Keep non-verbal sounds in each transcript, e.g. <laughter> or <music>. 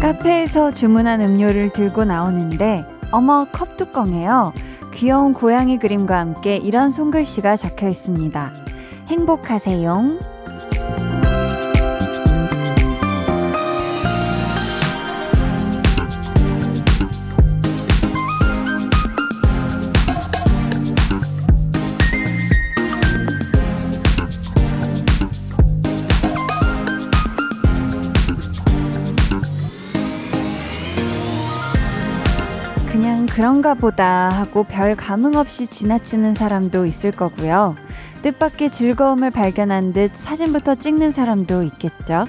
카페에서 주문한 음료를 들고 나오는데 어머 컵 뚜껑에요. 귀여운 고양이 그림과 함께 이런 손글씨가 적혀 있습니다. 행복하세요. 그런가 보다 하고 별 감흥 없이 지나치는 사람도 있을 거고요. 뜻밖의 즐거움을 발견한 듯 사진부터 찍는 사람도 있겠죠.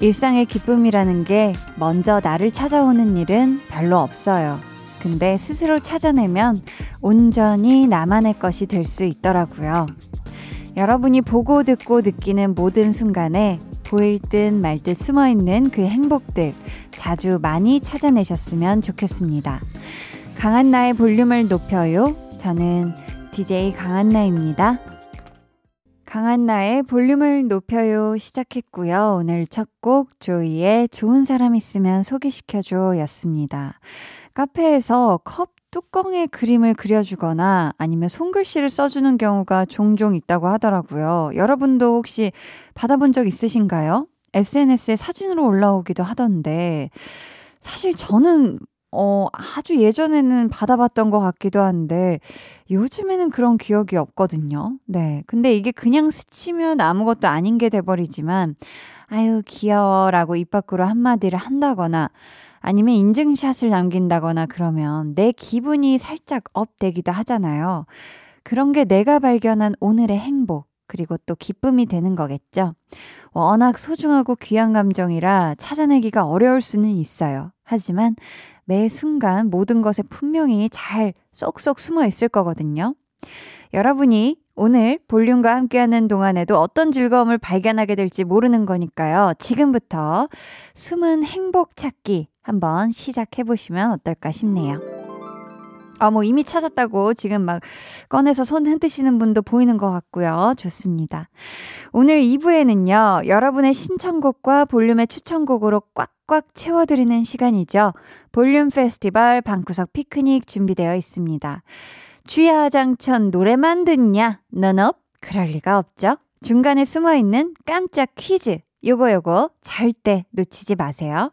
일상의 기쁨이라는 게 먼저 나를 찾아오는 일은 별로 없어요. 근데 스스로 찾아내면 온전히 나만의 것이 될 수 있더라고요. 여러분이 보고 듣고 느끼는 모든 순간에 보일 듯 말 듯 숨어 있는 그 행복들 자주 많이 찾아내셨으면 좋겠습니다. 강한나의 볼륨을 높여요. 저는 DJ 강한나입니다. 강한나의 볼륨을 높여요 시작했고요. 오늘 첫 곡 조이의 좋은 사람 있으면 소개시켜줘 였습니다. 카페에서 컵 뚜껑에 그림을 그려주거나 아니면 손글씨를 써주는 경우가 종종 있다고 하더라고요. 여러분도 혹시 받아본 적 있으신가요? SNS에 사진으로 올라오기도 하던데, 사실 저는 어, 아주 예전에는 받아봤던 것 같기도 한데, 요즘에는 그런 기억이 없거든요. 네. 근데 이게 그냥 스치면 아무것도 아닌 게 돼버리지만, 아유, 귀여워 라고 입 밖으로 한마디를 한다거나, 아니면 인증샷을 남긴다거나 그러면 내 기분이 살짝 업되기도 하잖아요. 그런 게 내가 발견한 오늘의 행복, 그리고 또 기쁨이 되는 거겠죠. 워낙 소중하고 귀한 감정이라 찾아내기가 어려울 수는 있어요. 하지만 매 순간 모든 것에 분명히 잘 쏙쏙 숨어 있을 거거든요. 여러분이 오늘 볼륨과 함께하는 동안에도 어떤 즐거움을 발견하게 될지 모르는 거니까요. 지금부터 숨은 행복 찾기 한번 시작해 보시면 어떨까 싶네요. 아, 뭐 이미 찾았다고 지금 막 꺼내서 손 흔드시는 분도 보이는 것 같고요. 좋습니다. 오늘 2부에는요, 여러분의 신청곡과 볼륨의 추천곡으로 꽉꽉 채워드리는 시간이죠. 볼륨 페스티벌 방구석 피크닉 준비되어 있습니다. 주야장천 노래만 듣냐? 너업 그럴 리가 없죠. 중간에 숨어 있는 깜짝 퀴즈. 요거 요거 절대 놓치지 마세요.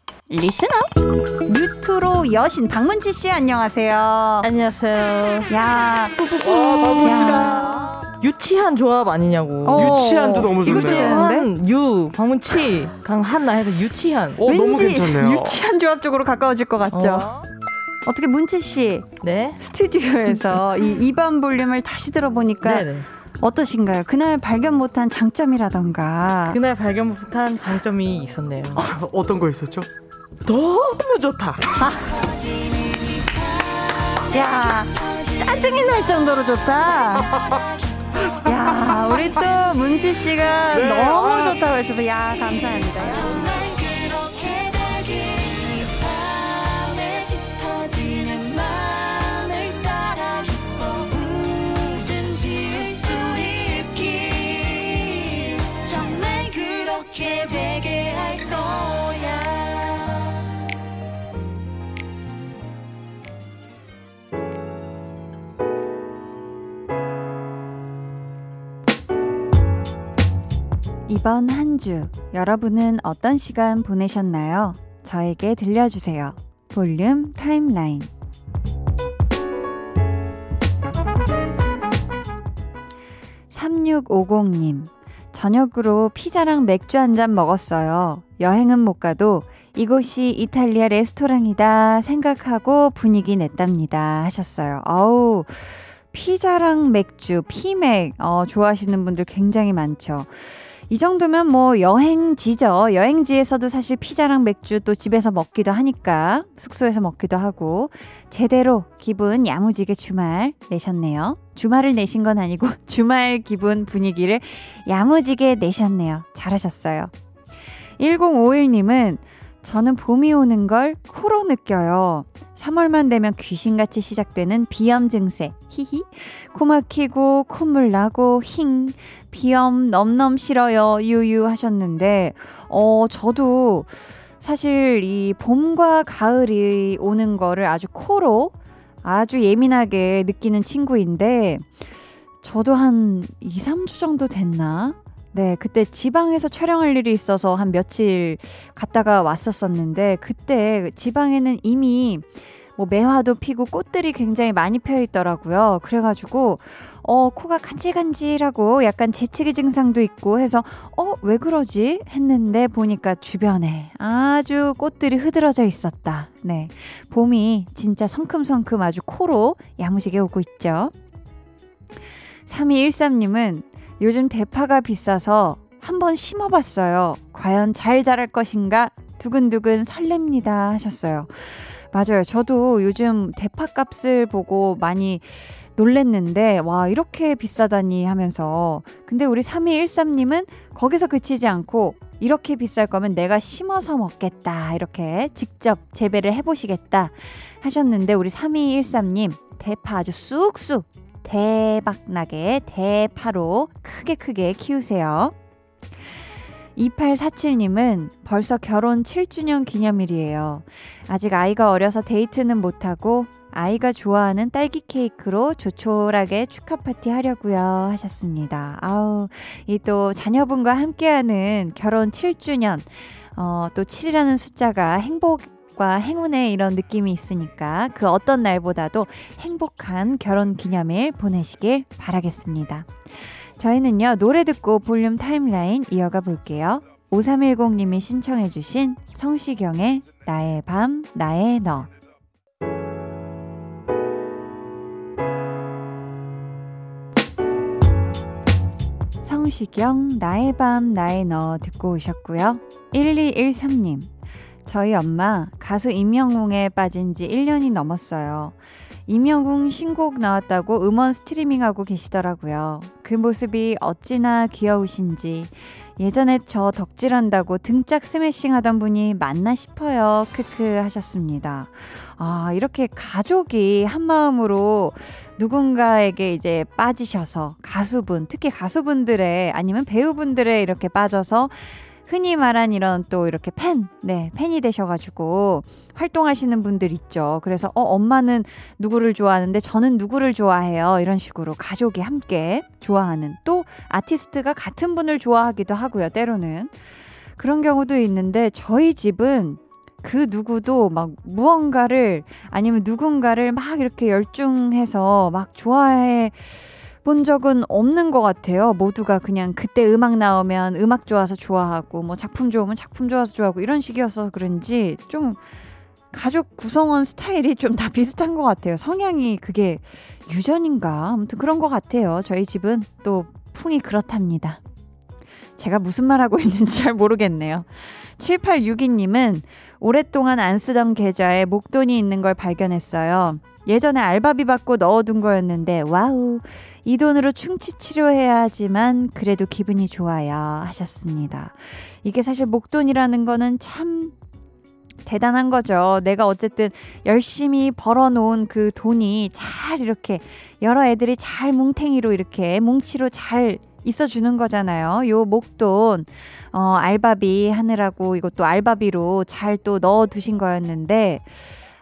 listener 뉴트로 여신 박문치 씨 안녕하세요. 안녕하세요. 야, 박문치다. 유치한 조합 아니냐고. 어, 유치한도 너무 이거 좋네요. 한, 유, 박문치, 강한나 해서 유치한. 어, 너무 괜찮네요. 유치한 조합 쪽으로 가까워질 것 같죠. 어. 어떻게 문치 씨 네. 스튜디오에서 이 <laughs> 이번 볼륨을 다시 들어보니까 네네. 어떠신가요? 그날 발견 못한 장점이라던가 그날 발견 못한 장점이 있었네요. 어떤 거 있었죠? 너무 좋다. 야 짜증이 날 정도로 좋다. 야 우리 또 문치 씨가 네, 너무 아. 좋다고 해주셔서 야 감사합니다. 야. 되게 이번 한 주 여러분은 어떤 시간 보내셨나요? 저에게 들려주세요. 볼륨 타임라인. 3650님, 저녁으로 피자랑 맥주 한 잔 먹었어요. 여행은 못 가도 이곳이 이탈리아 레스토랑이다 생각하고 분위기 냈답니다. 하셨어요. 아우, 피자랑 맥주, 피맥, 어, 좋아하시는 분들 굉장히 많죠. 이 정도면 뭐 여행지죠. 여행지에서도 사실 피자랑 맥주 또 집에서 먹기도 하니까 숙소에서 먹기도 하고 제대로 기분 야무지게 주말 내셨네요. 주말을 내신 건 아니고 <laughs> 주말 기분 분위기를 야무지게 내셨네요. 잘하셨어요. 1051님은 저는 봄이 오는 걸 코로 느껴요. 3월만 되면 귀신같이 시작되는 비염 증세. 히히. 코 막히고 콧물 나고 힝. 비염 넘넘 싫어요. 유유 하셨는데 어 저도 사실 이 봄과 가을이 오는 거를 아주 코로 아주 예민하게 느끼는 친구인데 저도 한 2, 3주 정도 됐나? 네, 그때 지방에서 촬영할 일이 있어서 한 며칠 갔다가 왔었었는데 그때 지방에는 이미 뭐 매화도 피고 꽃들이 굉장히 많이 펴 있더라고요. 그래가지고 어 코가 간질간질하고 약간 재채기 증상도 있고 해서 어 왜 그러지 했는데 보니까 주변에 아주 꽃들이 흐드러져 있었다. 네, 봄이 진짜 성큼성큼 아주 코로 야무지게 오고 있죠. 3213님은 요즘 대파가 비싸서 한번 심어봤어요. 과연 잘 자랄 것인가 두근두근 설렙니다 하셨어요. 맞아요. 저도 요즘 대파 값을 보고 많이 놀랬는데, 와, 이렇게 비싸다니 하면서. 근데 우리 3213님은 거기서 그치지 않고, 이렇게 비쌀 거면 내가 심어서 먹겠다. 이렇게 직접 재배를 해보시겠다. 하셨는데, 우리 3213님, 대파 아주 쑥쑥 대박나게 대파로 크게 크게 키우세요. 2847님은 벌써 결혼 7주년 기념일이에요. 아직 아이가 어려서 데이트는 못하고 아이가 좋아하는 딸기 케이크로 조촐하게 축하 파티 하려고요 하셨습니다. 아우, 이 또 자녀분과 함께하는 결혼 7주년, 어, 또 7이라는 숫자가 행복 과 행운의 이런 느낌이 있으니까 그 어떤 날보다도 행복한 결혼 기념일 보내시길 바라겠습니다. 저희는요, 노래 듣고 볼륨 타임라인 이어가 볼게요. 5310님이 신청해주신 성시경의 나의 밤, 나의 너. 성시경, 나의 밤, 나의 너 듣고 오셨고요. 1213님. 저희 엄마 가수 임영웅에 빠진 지 1년이 넘었어요. 임영웅 신곡 나왔다고 음원 스트리밍하고 계시더라고요. 그 모습이 어찌나 귀여우신지 예전에 저 덕질한다고 등짝 스매싱 하던 분이 맞나 싶어요. 크크 하셨습니다. 아, 이렇게 가족이 한 마음으로 누군가에게 이제 빠지셔서 가수분, 특히 가수분들의 아니면 배우분들의 이렇게 빠져서 흔히 말한 이런 또 이렇게 팬, 네, 팬이 되셔가지고 활동하시는 분들 있죠. 그래서, 어, 엄마는 누구를 좋아하는데 저는 누구를 좋아해요. 이런 식으로 가족이 함께 좋아하는 또 아티스트가 같은 분을 좋아하기도 하고요. 때로는. 그런 경우도 있는데 저희 집은 그 누구도 막 무언가를 아니면 누군가를 막 이렇게 열중해서 막 좋아해 본 적은 없는 것 같아요. 모두가 그냥 그때 음악 나오면 음악 좋아서 좋아하고, 뭐 작품 좋으면 작품 좋아서 좋아하고, 이런 식이어서 그런지 좀 가족 구성원 스타일이 좀 다 <laughs> 비슷한 것 같아요. 성향이 그게 유전인가? 아무튼 그런 것 같아요. 저희 집은 또 풍이 그렇답니다. 제가 무슨 말 하고 <laughs> 있는지 잘 모르겠네요. 7862님은 오랫동안 안 쓰던 계좌에 목돈이 있는 걸 발견했어요. 예전에 알바비 받고 넣어둔 거였는데 와우 이 돈으로 충치 치료해야 하지만 그래도 기분이 좋아요 하셨습니다. 이게 사실 목돈이라는 거는 참 대단한 거죠. 내가 어쨌든 열심히 벌어놓은 그 돈이 잘 이렇게 여러 애들이 잘 뭉탱이로 이렇게 뭉치로 잘 있어 주는 거잖아요. 요 목돈, 어, 알바비 하느라고 이것도 알바비로 잘 또 넣어 두신 거였는데,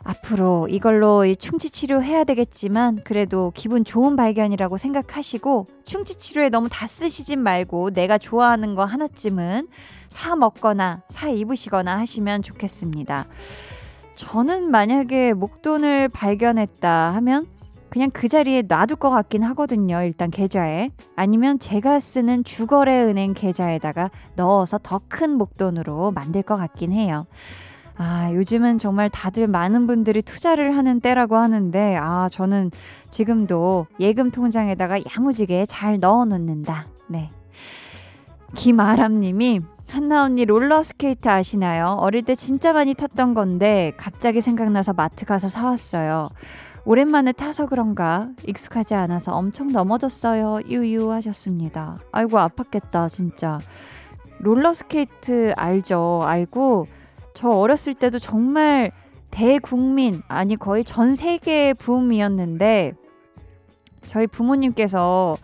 앞으로 이걸로 충치 치료해야 되겠지만 그래도 기분 좋은 발견이라고 생각하시고 충치 치료에 너무 다 쓰시진 말고 내가 좋아하는 거 하나쯤은 사 먹거나 사 입으시거나 하시면 좋겠습니다. 저는 만약에 목돈을 발견했다 하면 그냥 그 자리에 놔둘 것 같긴 하거든요. 일단 계좌에. 아니면 제가 쓰는 주거래 은행 계좌에다가 넣어서 더 큰 목돈으로 만들 것 같긴 해요. 아, 요즘은 정말 다들 많은 분들이 투자를 하는 때라고 하는데, 아, 저는 지금도 예금 통장에다가 야무지게 잘 넣어 놓는다. 네. 김아람 님이 한나 언니 롤러스케이트 아시나요? 어릴 때 진짜 많이 탔던 건데 갑자기 생각나서 마트 가서 사왔어요. 오랜만에 타서 그런가 익숙하지 않아서 엄청 넘어졌어요. 유유 하셨습니다. 아이고 아팠겠다 진짜. 롤러스케이트 알죠? 알고 저 어렸을 때도 정말 대국민 아니 거의 전 세계 붐이었는데 저희 부모님께서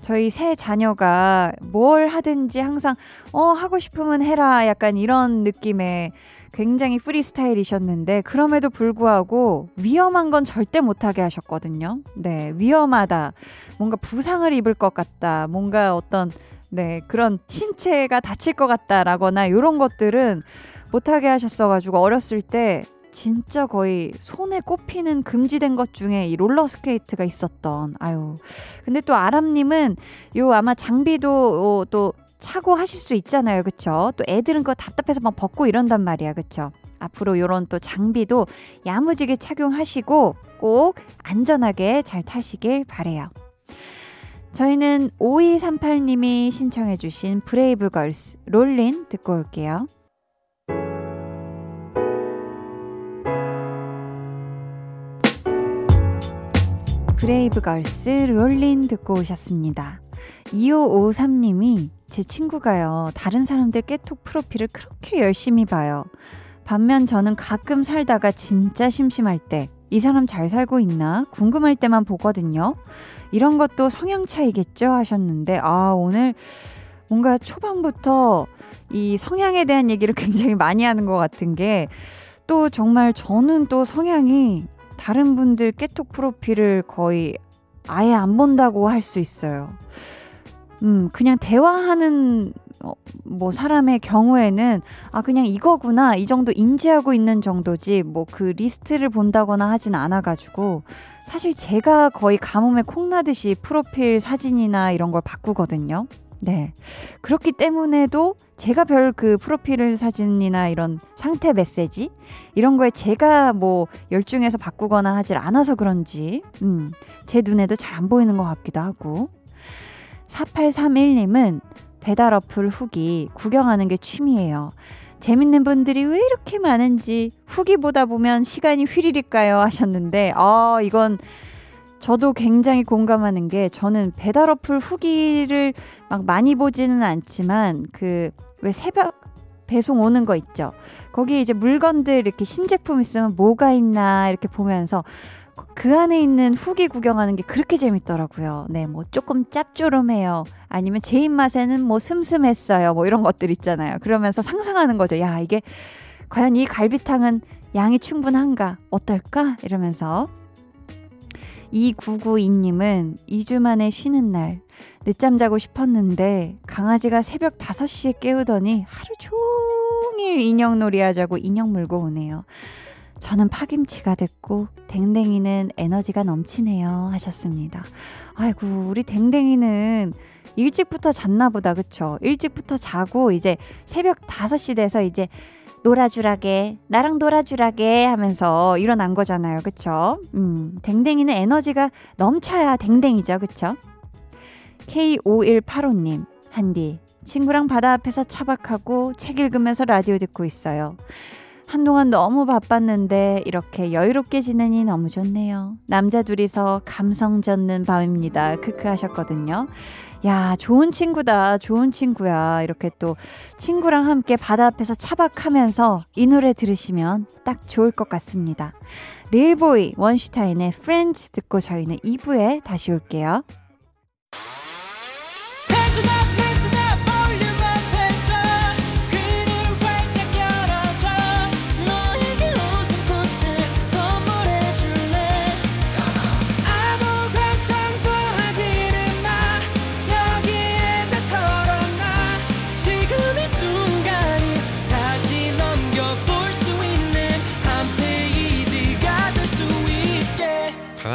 저희 세 자녀가 뭘 하든지 항상 어 하고 싶으면 해라 약간 이런 느낌의 굉장히 프리스타일이셨는데 그럼에도 불구하고 위험한 건 절대 못하게 하셨거든요. 네, 위험하다. 뭔가 부상을 입을 것 같다. 뭔가 어떤 네 그런 신체가 다칠 것 같다라거나 이런 것들은 못하게 하셨어가지고 어렸을 때 진짜 거의 손에 꼽히는 금지된 것 중에 이 롤러 스케이트가 있었던 아유 근데 또 아람님은 요 아마 장비도 어, 또 차고 하실 수 있잖아요. 그쵸? 또 애들은 그거 답답해서 막 벗고 이런단 말이야. 그쵸? 앞으로 요런 또 장비도 야무지게 착용하시고 꼭 안전하게 잘 타시길 바래요. 저희는 5238님이 신청해 주신 브레이브걸스 롤린 듣고 올게요. 브레이브걸스 롤린 듣고 오셨습니다. 2553님이 제 친구가요, 다른 사람들 깨톡 프로필을 그렇게 열심히 봐요. 반면 저는 가끔 살다가 진짜 심심할 때, 이 사람 잘 살고 있나? 궁금할 때만 보거든요. 이런 것도 성향 차이겠죠? 하셨는데, 아, 오늘 뭔가 초반부터 이 성향에 대한 얘기를 <laughs> 굉장히 많이 하는 것 같은 게, 또 정말 저는 또 성향이 다른 분들 깨톡 프로필을 거의 아예 안 본다고 할 수 있어요. 음, 그냥 대화하는 어, 뭐 사람의 경우에는 아 그냥 이거구나 이 정도 인지하고 있는 정도지 뭐 그 리스트를 본다거나 하진 않아 가지고 사실 제가 거의 가뭄에 콩나듯이 프로필 사진이나 이런 걸 바꾸거든요. 네. 그렇기 때문에도 제가 별 그 프로필 사진이나 이런 상태 메시지 이런 거에 제가 뭐 열중해서 바꾸거나 하질 않아서 그런지 음, 제 눈에도 잘 안 보이는 것 같기도 하고 4831님은 배달 어플 후기 구경하는 게 취미예요. 재밌는 분들이 왜 이렇게 많은지 후기 보다 보면 시간이 휘리릭 가요 하셨는데 아 이건 저도 굉장히 공감하는 게 저는 배달 어플 후기를 막 많이 보지는 않지만 그 왜 새벽 배송 오는 거 있죠. 거기에 이제 물건들 이렇게 신제품 있으면 뭐가 있나 이렇게 보면서 그 안에 있는 후기 구경하는 게 그렇게 재밌더라고요. 네, 뭐 조금 짭조름해요. 아니면 제 입맛에는 뭐 슴슴했어요. 뭐 이런 것들 있잖아요. 그러면서 상상하는 거죠. 야, 이게 과연 이 갈비탕은 양이 충분한가? 어떨까? 이러면서 2992님은 2주 만에 쉬는 날 늦잠 자고 싶었는데 강아지가 새벽 5시에 깨우더니 하루 종일 인형 놀이 하자고 인형 물고 오네요. 저는 파김치가 됐고 댕댕이는 에너지가 넘치네요 하셨습니다. 아이고 우리 댕댕이는 일찍부터 잤나 보다 그쵸? 일찍부터 자고 이제 새벽 5시 돼서 이제 놀아주라게 나랑 놀아주라게 하면서 일어난 거잖아요 그쵸? 음 댕댕이는 에너지가 넘쳐야 댕댕이죠 그쵸? K5185님 한디 친구랑 바다 앞에서 차박하고 책 읽으면서 라디오 듣고 있어요. 한동안 너무 바빴는데 이렇게 여유롭게 지내니 너무 좋네요. 남자 둘이서 감성 젖는 밤입니다. 크크 하셨거든요. 야, 좋은 친구다. 좋은 친구야. 이렇게 또 친구랑 함께 바다 앞에서 차박하면서 이 노래 들으시면 딱 좋을 것 같습니다. 릴보이 원슈타인의 프렌즈 듣고 저희는 2부에 다시 올게요.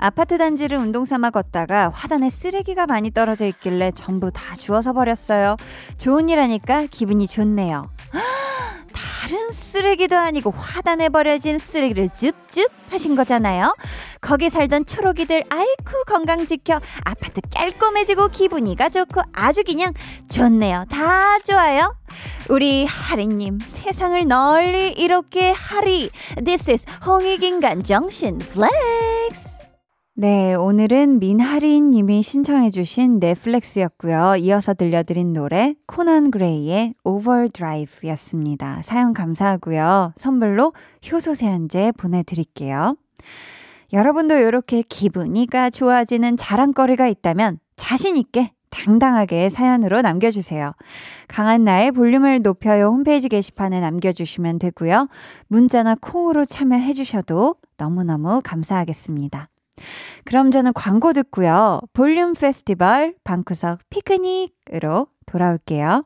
아파트 단지를 운동 삼아 걷다가 화단에 쓰레기가 많이 떨어져 있길래 전부 다 주워서 버렸어요. 좋은 일 하니까 기분이 좋네요. 다른 쓰레기도 아니고 화단에 버려진 쓰레기를 줍줍 하신 거잖아요. 거기 살던 초록이들 아이쿠 건강 지켜 아파트 깔끔해지고 기분이가 좋고 아주 그냥 좋네요. 다 좋아요. 우리 하리님 세상을 널리 이렇게 하리 This is 홍익인간 정신 flex 네, 오늘은 민하린 님이 신청해 주신 내 flex였고요. 이어서 들려드린 노래 코난 그레이의 Overdrive였습니다. 사연 감사하고요. 선물로 효소 세안제 보내드릴게요. 여러분도 이렇게 기분이가 좋아지는 자랑거리가 있다면 자신있게 당당하게 사연으로 남겨주세요. 강한나의 볼륨을 높여요 홈페이지 게시판에 남겨주시면 되고요. 문자나 콩으로 참여해주셔도 너무너무 감사하겠습니다. 그럼 저는 광고 듣고요. 볼륨 페스티벌 방구석 피크닉으로 돌아올게요.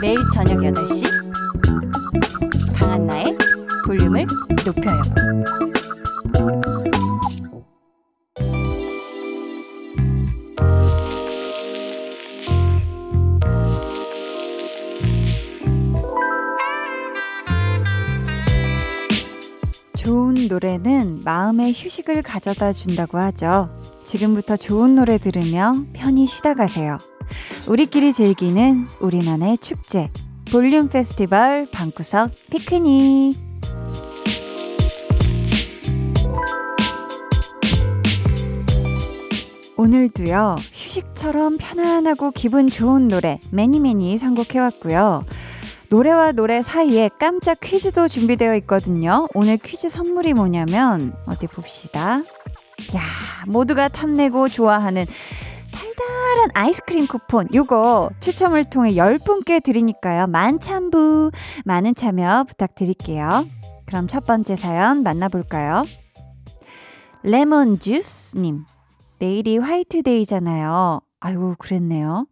매일 저녁 8시 강한나의 볼륨을 높여요. 노래는 마음의 휴식을 가져다 준다고 하죠. 지금부터 좋은 노래 들으며 편히 쉬다 가세요. 우리끼리 즐기는 우리만의 축제. 볼륨 페스티벌 방구석 피크닉. 오늘도요, 휴식처럼 편안하고 기분 좋은 노래 매니매니 선곡해왔고요. 노래와 노래 사이에 깜짝 퀴즈도 준비되어 있거든요. 오늘 퀴즈 선물이 뭐냐면, 어디 봅시다. 야, 모두가 탐내고 좋아하는 달달한 아이스크림 쿠폰. 요거 추첨을 통해 10분께 드리니까요. 만참부. 많은 참여 부탁드릴게요. 그럼 첫 번째 사연 만나볼까요? 레몬 주스 님. 내일이 화이트데이잖아요. 아이고, 그랬네요.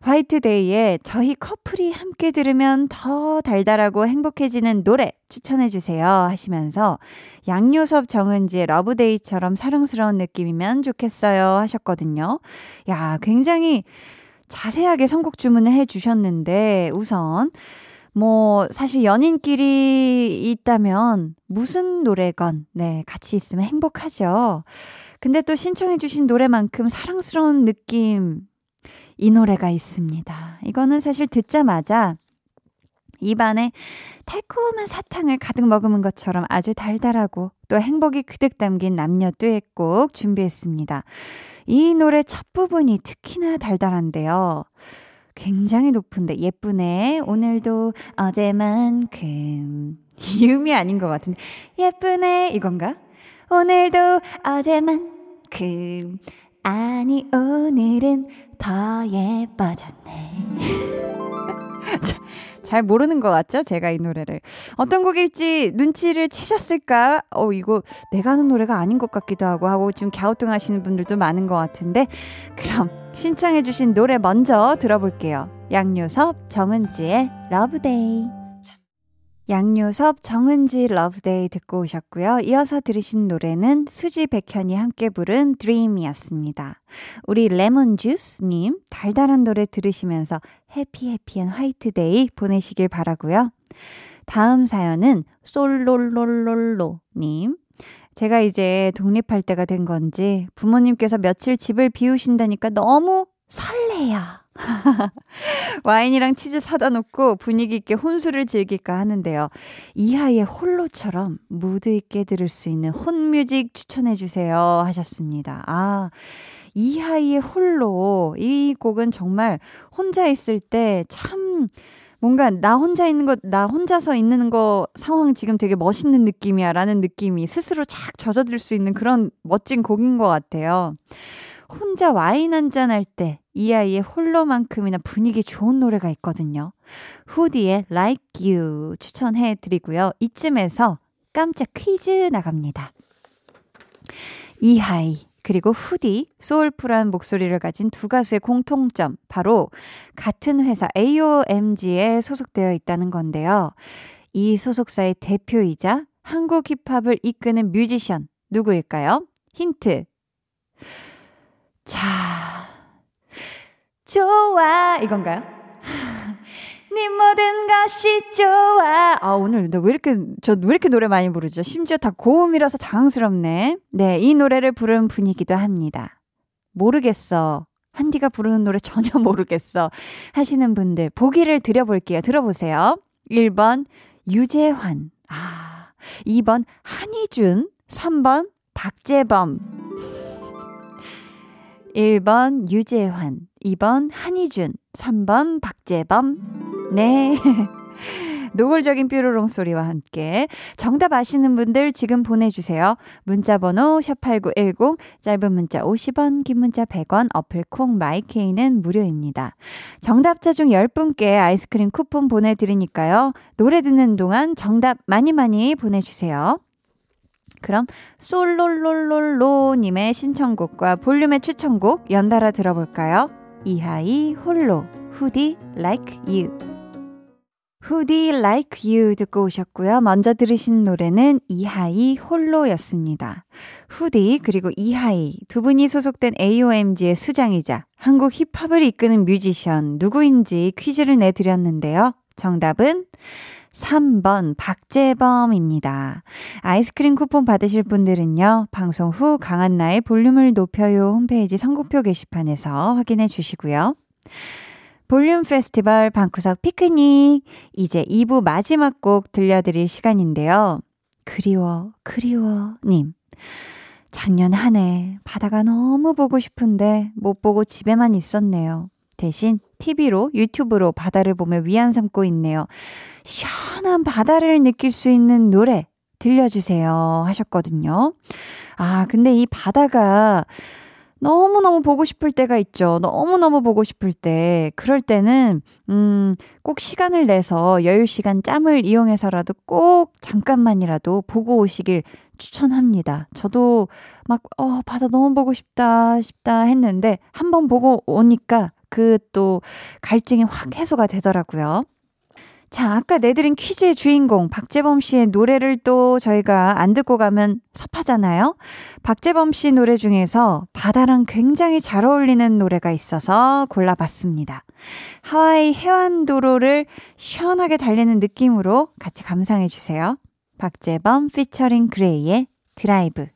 화이트데이에 저희 커플이 함께 들으면 더 달달하고 행복해지는 노래 추천해주세요 하시면서 양요섭 정은지의 러브데이처럼 사랑스러운 느낌이면 좋겠어요 하셨거든요. 야, 굉장히 자세하게 선곡 주문을 해주셨는데 우선 뭐 사실 연인끼리 있다면 무슨 노래건 네 같이 있으면 행복하죠. 근데 또 신청해주신 노래만큼 사랑스러운 느낌 이 노래가 있습니다. 이거는 사실 듣자마자 입안에 달콤한 사탕을 가득 머금은 것처럼 아주 달달하고 또 행복이 그득 담긴 남녀 듀엣곡 준비했습니다. 이 노래 첫 부분이 특히나 달달한데요. 굉장히 높은데 예쁘네. 오늘도 어제만큼 <laughs> 이 음이 아닌 것 같은데 예쁘네 이건가? 오늘도 어제만큼 아니 오늘은 더 예뻐졌네. <laughs> 잘 모르는 것 같죠? 제가 이 노래를. 어떤 곡일지 눈치를 채셨을까? 어, 이거 내가 하는 노래가 아닌 것 같기도 하고 하고 지금 갸우뚱 하시는 분들도 많은 것 같은데 그럼 신청해주신 노래 먼저 들어볼게요. 양요섭 정은지의 Love Day. 양요섭 정은지 Love Day 듣고 오셨고요. 이어서 들으신 노래는 수지 백현이 함께 부른 Dream이었습니다. 우리 레몬주스님 달달한 노래 들으시면서 happy happy한 화이트데이 보내시길 바라고요. 다음 사연은 솔롤롤롤로님. 제가 이제 독립할 때가 된 건지 부모님께서 며칠 집을 비우신다니까 너무 설레요. <laughs> 와인이랑 치즈 사다 놓고 분위기 있게 혼술을 즐길까 하는데요. 이하이의 홀로처럼 무드 있게 들을 수 있는 혼뮤직 추천해 주세요 하셨습니다. 아, 이하이의 홀로 이 곡은 정말 혼자 있을 때 참 뭔가 나 혼자 있는 거, 나 혼자서 있는 거 상황 지금 되게 멋있는 느낌이야 라는 느낌이 스스로 쫙 젖어들 수 있는 그런 멋진 곡인 것 같아요. 혼자 와인 한 잔 할 때 이하이의 홀로만큼이나 분위기 좋은 노래가 있거든요. 후디의 Like You 추천해 드리고요. 이쯤에서 깜짝 퀴즈 나갑니다. 이하이 그리고 후디 소울풀한 목소리를 가진 두 가수의 공통점 바로 같은 회사 AOMG에 소속되어 있다는 건데요. 이 소속사의 대표이자 한국 힙합을 이끄는 뮤지션 누구일까요? 힌트. 자, 좋아 이건가요? <laughs> 네 모든 것이 좋아. 아, 오늘 너 왜 이렇게, 저 왜 이렇게 노래 많이 부르죠? 심지어 다 고음이라서 당황스럽네. 네, 이 노래를 부른 분이기도 합니다. 모르겠어. 한디가 부르는 노래 전혀 <laughs> 모르겠어. 하시는 분들, 보기를 드려볼게요. 들어보세요. 1번, 유재환. 아, 2번, 한희준. 3번, 박재범. 1번, 유재환. 2번, 한희준. 3번, 박재범. 네. <laughs> 노골적인 뾰로롱 소리와 함께 정답 아시는 분들 지금 보내주세요. 문자번호 샵8910 짧은 문자 50원 긴 문자 100원 어플콩 마이케이는 무료입니다. 정답자 중 10분께 아이스크림 쿠폰 보내드리니까요. 노래 듣는 동안 정답 많이 많이 보내주세요. 그럼 솔롤롤롤로님의 신청곡과 볼륨의 추천곡 연달아 들어볼까요? 이하이 홀로 후디 like you 후디 like you 듣고 오셨고요. 먼저 들으신 노래는 이하이 홀로였습니다. 후디 그리고 이하이 두 분이 소속된 AOMG의 수장이자 한국 힙합을 이끄는 뮤지션 누구인지 퀴즈를 내드렸는데요. 정답은 3번 박재범입니다. 아이스크림 쿠폰 받으실 분들은요. 방송 후 강한나의 볼륨을 높여요 홈페이지 선곡표 게시판에서 확인해 주시고요. 볼륨 페스티벌 방구석 피크닉 이제 2부 마지막 곡 들려드릴 시간인데요. 그리워 그리워 님 작년 한 해 바다가 너무 보고 싶은데 못 보고 집에만 있었네요. 대신 TV로 유튜브로 바다를 보며 위안 삼고 있네요. 시원한 바다를 느낄 수 있는 노래 들려주세요 하셨거든요. 아, 근데 이 바다가 너무너무 보고 싶을 때가 있죠. 너무너무 보고 싶을 때. 그럴 때는, 음, 꼭 시간을 내서 여유 시간 짬을 이용해서라도 꼭 잠깐만이라도 보고 오시길 추천합니다. 저도 막, 어, 바다 너무 보고 싶다, 싶다 했는데, 한번 보고 오니까 그 또 갈증이 확 해소가 되더라고요. 자, 아까 내드린 퀴즈의 주인공 박재범 씨의 노래를 또 저희가 안 듣고 가면 섭하잖아요. 박재범 씨 노래 중에서 바다랑 굉장히 잘 어울리는 노래가 있어서 골라봤습니다. 하와이 해안도로를 시원하게 달리는 느낌으로 같이 감상해 주세요. 박재범 피처링 그레이의 드라이브.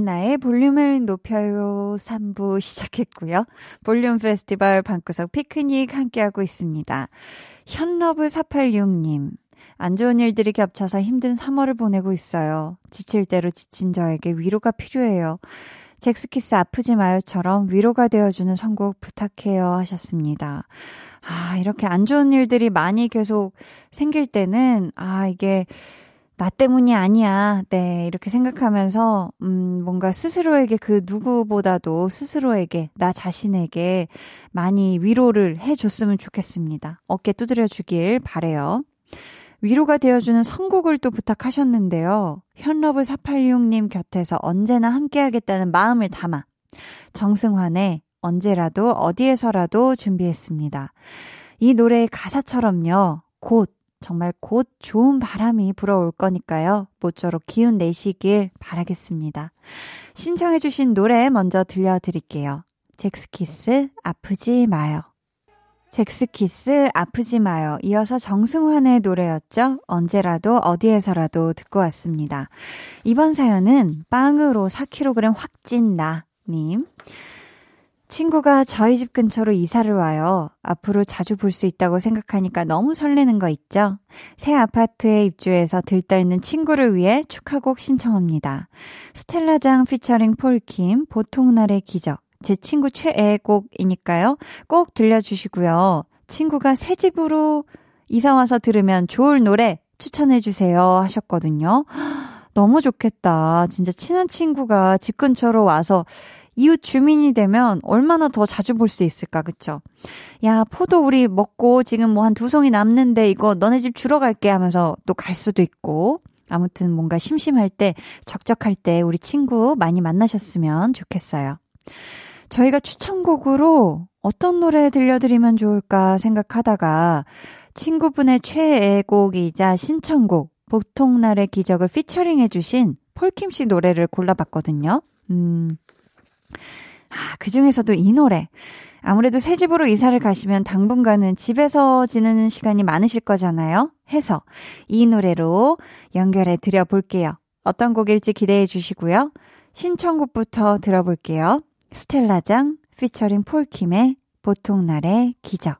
한 나의 볼륨을 높여요 3부 시작했고요. 볼륨 페스티벌 방구석 피크닉 함께하고 있습니다. 현러브486님. 안 좋은 일들이 겹쳐서 힘든 3월을 보내고 있어요. 지칠 대로 지친 저에게 위로가 필요해요. 잭스키스 아프지 마요처럼 위로가 되어주는 선곡 부탁해요 하셨습니다. 아, 이렇게 안 좋은 일들이 많이 계속 생길 때는, 아, 이게 나 때문이 아니야. 네, 이렇게 생각하면서, 음, 뭔가 스스로에게 그 누구보다도 스스로에게, 나 자신에게 많이 위로를 해줬으면 좋겠습니다. 어깨 두드려 주길 바래요. 위로가 되어주는 선곡을 또 부탁하셨는데요. 현러브486님 곁에서 언제나 함께하겠다는 마음을 담아 정승환의 언제라도 어디에서라도 준비했습니다. 이 노래의 가사처럼요. 곧 정말 곧 좋은 바람이 불어올 거니까요. 모쪼록 기운 내시길 바라겠습니다. 신청해주신 노래 먼저 들려드릴게요. 잭스키스 아프지 마요. 잭스키스 아프지 마요. 이어서 정승환의 노래였죠. 언제라도 어디에서라도 듣고 왔습니다. 이번 사연은 빵으로 4kg 확찐 나님. 친구가 저희 집 근처로 이사를 와요. 앞으로 자주 볼 수 있다고 생각하니까 너무 설레는 거 있죠? 새 아파트에 입주해서 들떠있는 친구를 위해 축하곡 신청합니다. 스텔라장 피처링 폴킴, 보통날의 기적. 제 친구 최애 곡이니까요. 꼭 들려주시고요. 친구가 새 집으로 이사와서 들으면 좋을 노래 추천해주세요 하셨거든요. <gasps> 너무 좋겠다. 진짜 친한 친구가 집 근처로 와서 이웃 주민이 되면 얼마나 더 자주 볼 수 있을까, 그쵸? 야, 포도 우리 먹고 지금 뭐 한 두 송이 남는데 이거 너네 집 주러 갈게 하면서 또 갈 수도 있고. 아무튼 뭔가 심심할 때, 적적할 때 우리 친구 많이 만나셨으면 좋겠어요. 저희가 추천곡으로 어떤 노래 들려드리면 좋을까 생각하다가 친구분의 최애곡이자 신청곡, 보통날의 기적을 피처링 해주신 폴킴 씨 노래를 골라봤거든요. 음, 아, 그 중에서도 이 노래. 아무래도 새 집으로 이사를 가시면 당분간은 집에서 지내는 시간이 많으실 거잖아요. 해서 이 노래로 연결해 드려 볼게요. 어떤 곡일지 기대해 주시고요. 신청곡부터 들어볼게요. 스텔라장 피처링 폴킴의 보통날의 기적.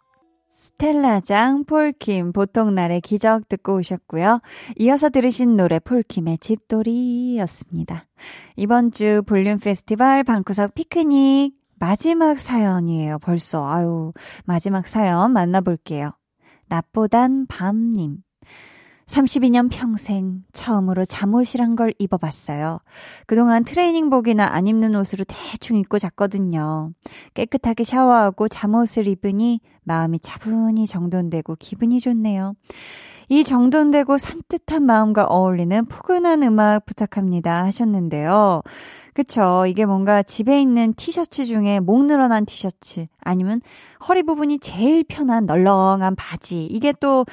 스텔라장 폴킴 보통 날의 기적 듣고 오셨고요. 이어서 들으신 노래 폴킴의 집돌이였습니다. 이번 주 볼륨 페스티벌 방구석 피크닉 마지막 사연이에요. 벌써 아유 마지막 사연 만나볼게요. 낮보단 밤님 32년 평생 처음으로 잠옷이란 걸 입어봤어요. 그동안 트레이닝복이나 안 입는 옷으로 대충 입고 잤거든요. 깨끗하게 샤워하고 잠옷을 입으니 마음이 차분히 정돈되고 기분이 좋네요. 이 정돈되고 산뜻한 마음과 어울리는 포근한 음악 부탁합니다 하셨는데요. 그쵸. 이게 뭔가 집에 있는 티셔츠 중에 목 늘어난 티셔츠 아니면 허리 부분이 제일 편한 널렁한 바지. 이게 또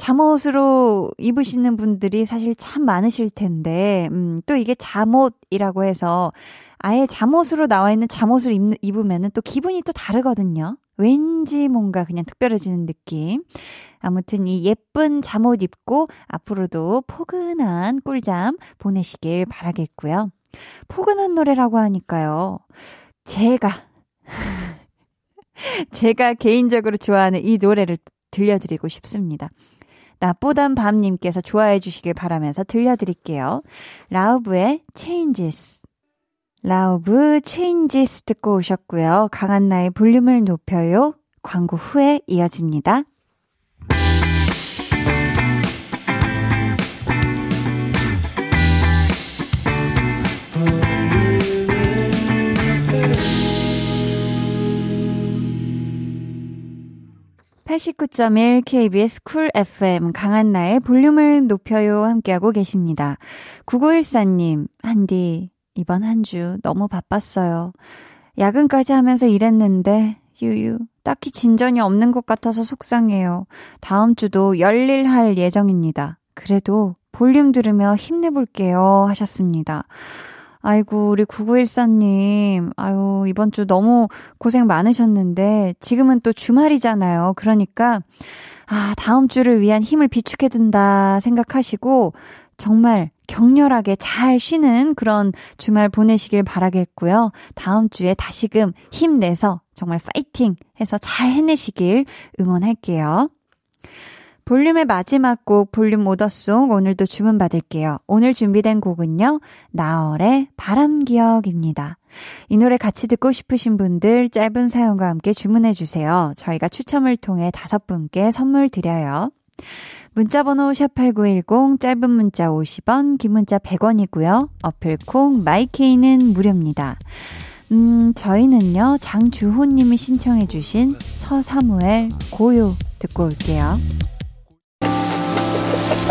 잠옷으로 입으시는 분들이 사실 참 많으실 텐데, 음, 또 이게 잠옷이라고 해서 아예 잠옷으로 나와 있는 잠옷을 입, 입으면은 또 기분이 또 다르거든요. 왠지 뭔가 그냥 특별해지는 느낌. 아무튼 이 예쁜 잠옷 입고 앞으로도 포근한 꿀잠 보내시길 바라겠고요. 포근한 노래라고 하니까요. 제가, <laughs> 제가 개인적으로 좋아하는 이 노래를 들려드리고 싶습니다. 나보단 밤님께서 좋아해 주시길 바라면서 들려드릴게요. 라우브의 Changes. 라우브 Changes 듣고 오셨고요. 강한나의 볼륨을 높여요. 광고 후에 이어집니다. (89.1) KBS 쿨 FM 강한나의 볼륨을 높여요 함께하고 계십니다. 9914님 한디 이번 한 주 너무 바빴어요. 야근까지 하면서 일했는데 유유 딱히 진전이 없는 것 같아서 속상해요. 다음 주도 열일할 예정입니다. 그래도 볼륨 들으며 힘내볼게요 하셨습니다. 아이고, 우리 9914님. 아유, 이번 주 너무 고생 많으셨는데, 지금은 또 주말이잖아요. 그러니까, 아, 다음 주를 위한 힘을 비축해둔다 생각하시고, 정말 격렬하게 잘 쉬는 그런 주말 보내시길 바라겠고요. 다음 주에 다시금 힘내서 정말 파이팅 해서 잘 해내시길 응원할게요. 볼륨의 마지막 곡 볼륨 오더송 오늘도 주문 받을게요. 오늘 준비된 곡은요. 나얼의 바람기억입니다. 이 노래 같이 듣고 싶으신 분들 짧은 사연과 함께 주문해 주세요. 저희가 추첨을 통해 다섯 분께 선물 드려요. 문자 번호 샵8910 짧은 문자 50원 긴 문자 100원이고요. 어플 콩 마이케이는 무료입니다. 음, 저희는요, 장주호 님이 신청해 주신 서사무엘 고요 듣고 올게요.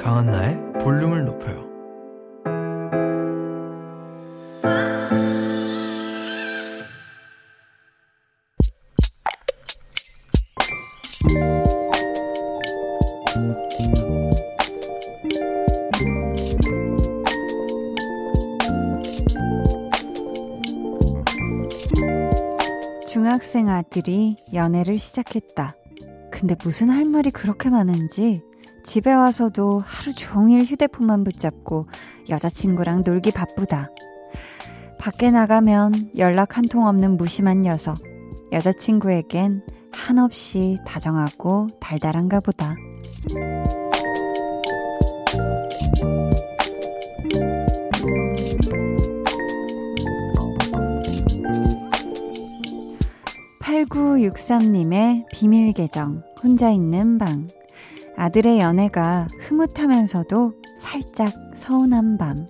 강한나의 볼륨을 높여요. 중학생 아들이 연애를 시작했다. 근데 무슨 할 말이 그렇게 많은지 집에 와서도 하루 종일 휴대폰만 붙잡고 여자친구랑 놀기 바쁘다. 밖에 나가면 연락 한 통 없는 무심한 녀석. 여자친구에겐 한없이 다정하고 달달한가 보다. (8963님의) 비밀 계정 혼자 있는 방 아들의 연애가 흐뭇하면서도 살짝 서운한 밤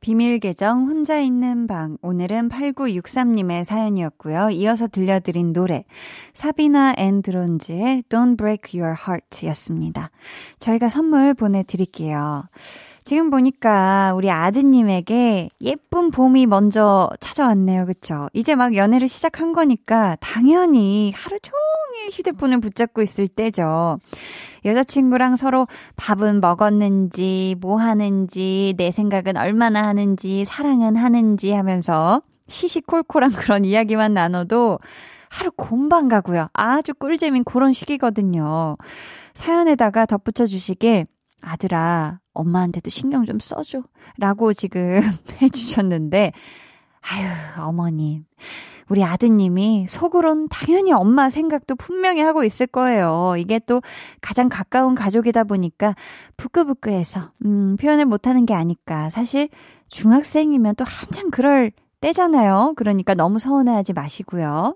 비밀 계정 혼자 있는 방 오늘은 8963님의 사연이었고요. 이어서 들려드린 노래 사비나 앤드론즈의 Don't Break Your Heart 였습니다. 저희가 선물 보내드릴게요. 지금 보니까 우리 아드님에게 예쁜 봄이 먼저 찾아왔네요. 그쵸? 이제 막 연애를 시작한 거니까 당연히 하루 종일 휴대폰을 붙잡고 있을 때죠. 여자친구랑 서로 밥은 먹었는지, 뭐 하는지, 내 생각은 얼마나 하는지, 사랑은 하는지 하면서 시시콜콜한 그런 이야기만 나눠도 하루 곰방 가고요. 아주 꿀잼인 그런 시기거든요. 사연에다가 덧붙여 주시길 아들아, 엄마한테도 신경 좀 써줘. 라고 지금 <laughs> 해주셨는데, 아유, 어머님. 우리 아드님이 속으론 당연히 엄마 생각도 분명히 하고 있을 거예요. 이게 또 가장 가까운 가족이다 보니까 부끄부끄해서, 음, 표현을 못하는 게 아닐까. 사실 중학생이면 또 한참 그럴 때잖아요. 그러니까 너무 서운해하지 마시고요.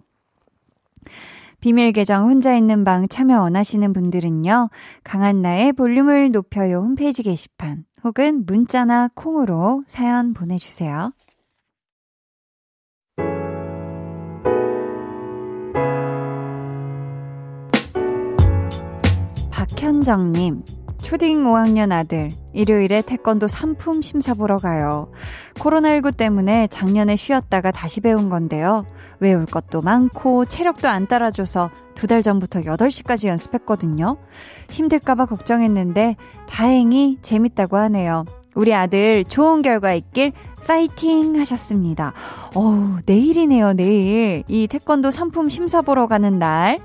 비밀 계정 혼자 있는 방 참여 원하시는 분들은요. 강한나의 볼륨을 높여요 홈페이지 게시판 혹은 문자나 콩으로 사연 보내주세요. 박현정님, 초딩 5학년 아들, 일요일에 태권도 상품 심사 보러 가요. 코로나19 때문에 작년에 쉬었다가 다시 배운 건데요. 외울 것도 많고 체력도 안 따라줘서 두 달 전부터 8시까지 연습했거든요. 힘들까봐 걱정했는데 다행히 재밌다고 하네요. 우리 아들 좋은 결과 있길 파이팅 하셨습니다. 어우, 내일이네요, 내일. 이 태권도 상품 심사 보러 가는 날.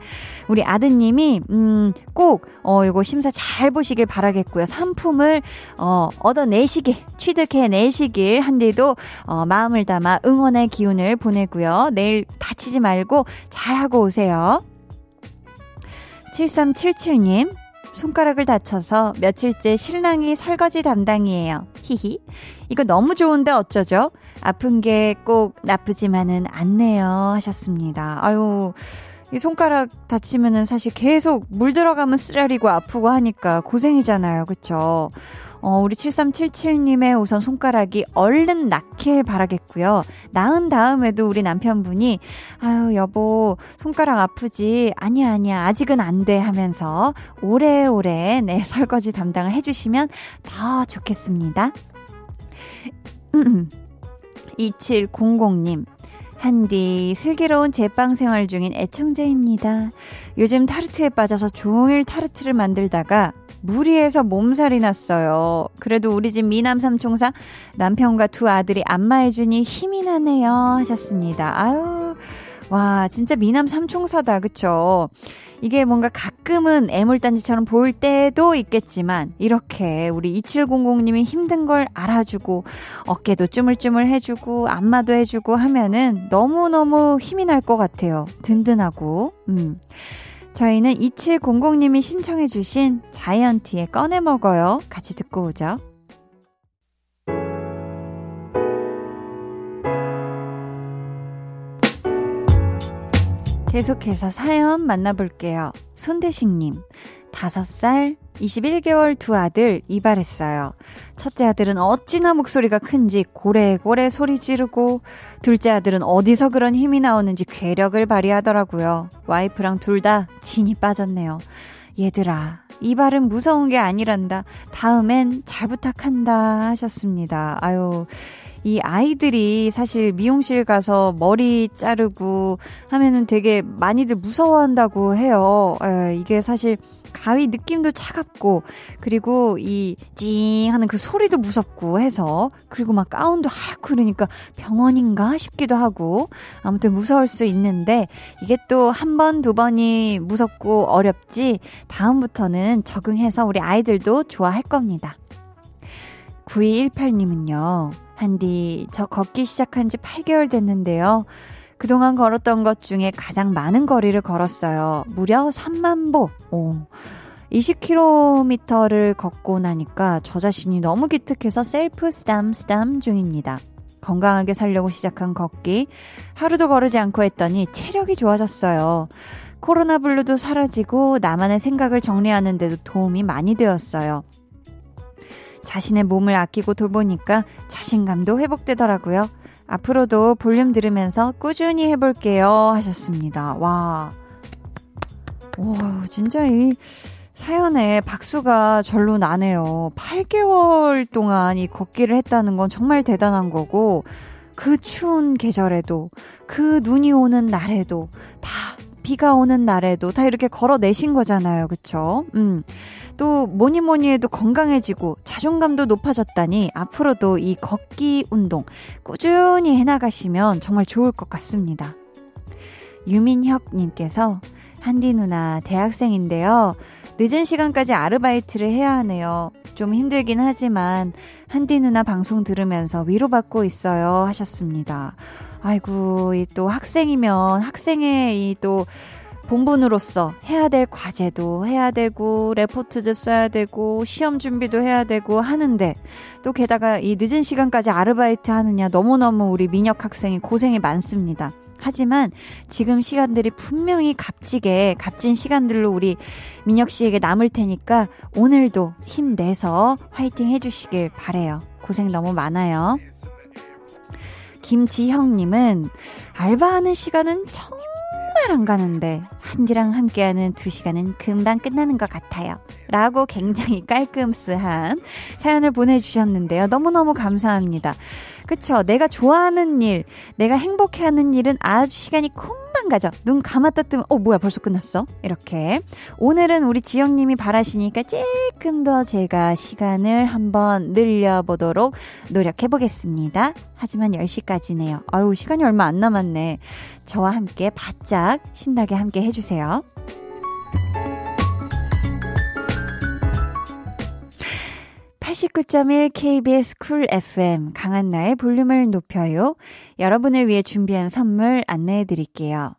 우리 아드님이, 음, 꼭, 어, 이거 심사 잘 보시길 바라겠고요. 상품을, 어, 얻어내시길, 취득해내시길 한디도, 어, 마음을 담아 응원의 기운을 보내고요. 내일 다치지 말고 잘하고 오세요. 7377님, 손가락을 다쳐서 며칠째 신랑이 설거지 담당이에요. 히히. 이거 너무 좋은데 어쩌죠? 아픈 게 꼭 나쁘지만은 않네요. 하셨습니다. 아유. 이 손가락 다치면은 사실 계속 물 들어가면 쓰라리고 아프고 하니까 고생이잖아요. 그쵸? 어, 우리 7377님의 우선 손가락이 얼른 낫길 바라겠고요. 나은 다음에도 우리 남편분이, 아유, 여보, 손가락 아프지? 아니야, 아니야. 아직은 안 돼. 하면서 오래오래, 네, <laughs> 설거지 담당을 해주시면 더 좋겠습니다. <laughs> 2700님. 한디, 슬기로운 제빵 생활 중인 애청자입니다. 요즘 타르트에 빠져서 종일 타르트를 만들다가 무리해서 몸살이 났어요. 그래도 우리 집 미남 삼총사 남편과 두 아들이 안마해주니 힘이 나네요. 하셨습니다. 아유, 와, 진짜 미남 삼총사다. 그쵸? 이게 뭔가 가끔은 애물단지처럼 보일 때도 있겠지만, 이렇게 우리 2700님이 힘든 걸 알아주고, 어깨도 쭈물쭈물 해주고, 안마도 해주고 하면은 너무너무 힘이 날 것 같아요. 든든하고, 음. 저희는 2700님이 신청해주신 자이언티의 꺼내 먹어요. 같이 듣고 오죠. 계속해서 사연 만나볼게요. 손대식님. 5살, 21개월 두 아들 이발했어요. 첫째 아들은 어찌나 목소리가 큰지 고래고래 소리 지르고 둘째 아들은 어디서 그런 힘이 나오는지 괴력을 발휘하더라고요. 와이프랑 둘 다 진이 빠졌네요. 얘들아, 이발은 무서운 게 아니란다. 다음엔 잘 부탁한다 하셨습니다. 아유. 이 아이들이 사실 미용실 가서 머리 자르고 하면은 되게 많이들 무서워한다고 해요. 에, 이게 사실 가위 느낌도 차갑고 그리고 이 찡 하는 그 소리도 무섭고 해서 그리고 막 가운도 하얗고 그러니까 병원인가 싶기도 하고 아무튼 무서울 수 있는데 이게 또 한 번, 두 번이 무섭고 어렵지 다음부터는 적응해서 우리 아이들도 좋아할 겁니다. 9218님은요. 한디, 저 걷기 시작한 지 8개월 됐는데요. 그동안 걸었던 것 중에 가장 많은 거리를 걸었어요. 무려 3만 보. 오. 20km를 걷고 나니까 저 자신이 너무 기특해서 셀프 스담 스담 중입니다. 건강하게 살려고 시작한 걷기. 하루도 거르지 않고 했더니 체력이 좋아졌어요. 코로나 블루도 사라지고 나만의 생각을 정리하는데도 도움이 많이 되었어요. 자신의 몸을 아끼고 돌보니까 자신감도 회복되더라고요. 앞으로도 볼륨 들으면서 꾸준히 해볼게요. 하셨습니다. 와. 와, 진짜 이 사연에 박수가 절로 나네요. 8개월 동안 이 걷기를 했다는 건 정말 대단한 거고, 그 추운 계절에도, 그 눈이 오는 날에도, 다 비가 오는 날에도 다 이렇게 걸어내신 거잖아요. 그쵸? 음. 또 뭐니 뭐니 해도 건강해지고 자존감도 높아졌다니 앞으로도 이 걷기 운동 꾸준히 해나가시면 정말 좋을 것 같습니다. 유민혁님께서 한디 누나 대학생인데요. 늦은 시간까지 아르바이트를 해야 하네요. 좀 힘들긴 하지만 한디 누나 방송 들으면서 위로받고 있어요 하셨습니다. 아이고, 이 또 학생이면 학생의 이또 본분으로서 해야 될 과제도 해야 되고 레포트도 써야 되고 시험 준비도 해야 되고 하는데 또 게다가 이 늦은 시간까지 아르바이트 하느냐 너무너무 우리 민혁 학생이 고생이 많습니다. 하지만 지금 시간들이 분명히 값지게 값진 시간들로 우리 민혁 씨에게 남을 테니까 오늘도 힘내서 화이팅 해주시길 바래요. 고생 너무 많아요. 김지형님은 알바하는 시간은 정 말 안 가는데 한지랑 함께하는 두 시간은 금방 끝나는 것 같아요. 라고 굉장히 깔끔스한 사연을 보내주셨는데요. 너무너무 감사합니다. 그쵸. 내가 좋아하는 일, 내가 행복해하는 일은 아주 시간이 콩 만 가죠. 눈 감았다 뜨면, 어, 뭐야, 벌써 끝났어? 이렇게. 오늘은 우리 지영님이 바라시니까 조금 더 제가 시간을 한번 늘려보도록 노력해 보겠습니다. 하지만 10시까지네요. 아유, 시간이 얼마 안 남았네. 저와 함께 바짝 신나게 함께 해주세요. 89.1 KBS 쿨 FM 강한나의 볼륨을 높여요. 여러분을 위해 준비한 선물 안내해 드릴게요.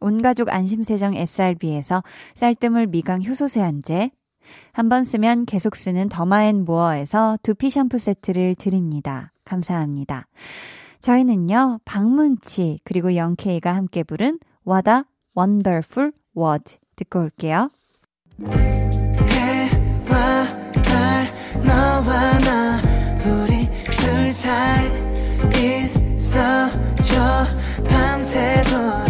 온가족 안심세정 SRB에서 쌀뜨물 미강 효소 세안제, 한 번 쓰면 계속 쓰는 더마앤모어에서 두피 샴푸 세트를 드립니다. 감사합니다. 저희는요, 박문치, 그리고 영케이가 함께 부른 a Wonderful World 듣고 올게요. 해와 달, 너와 나, 우리 둘 사이 있어줘, 밤새도록.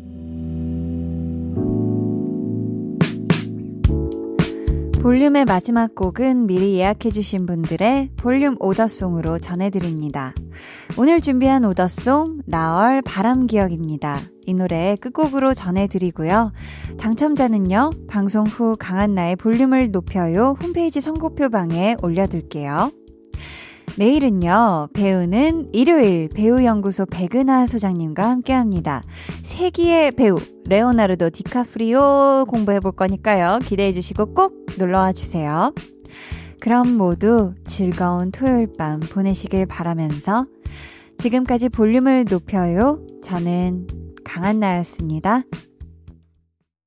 볼륨의 마지막 곡은 미리 예약해주신 분들의 볼륨 오더송으로 전해드립니다. 오늘 준비한 오더송, 나얼 바람기억입니다. 이 노래 끝곡으로 전해드리고요. 당첨자는요, 방송 후 강한나의 볼륨을 높여요 홈페이지 선곡표 방에 올려둘게요. 내일은요, 배우는 일요일 배우연구소 백은하 소장님과 함께 합니다. 세기의 배우, 레오나르도 디카프리오 공부해 볼 거니까요. 기대해 주시고 꼭 놀러와 주세요. 그럼 모두 즐거운 토요일 밤 보내시길 바라면서 지금까지 볼륨을 높여요. 저는 강한나였습니다.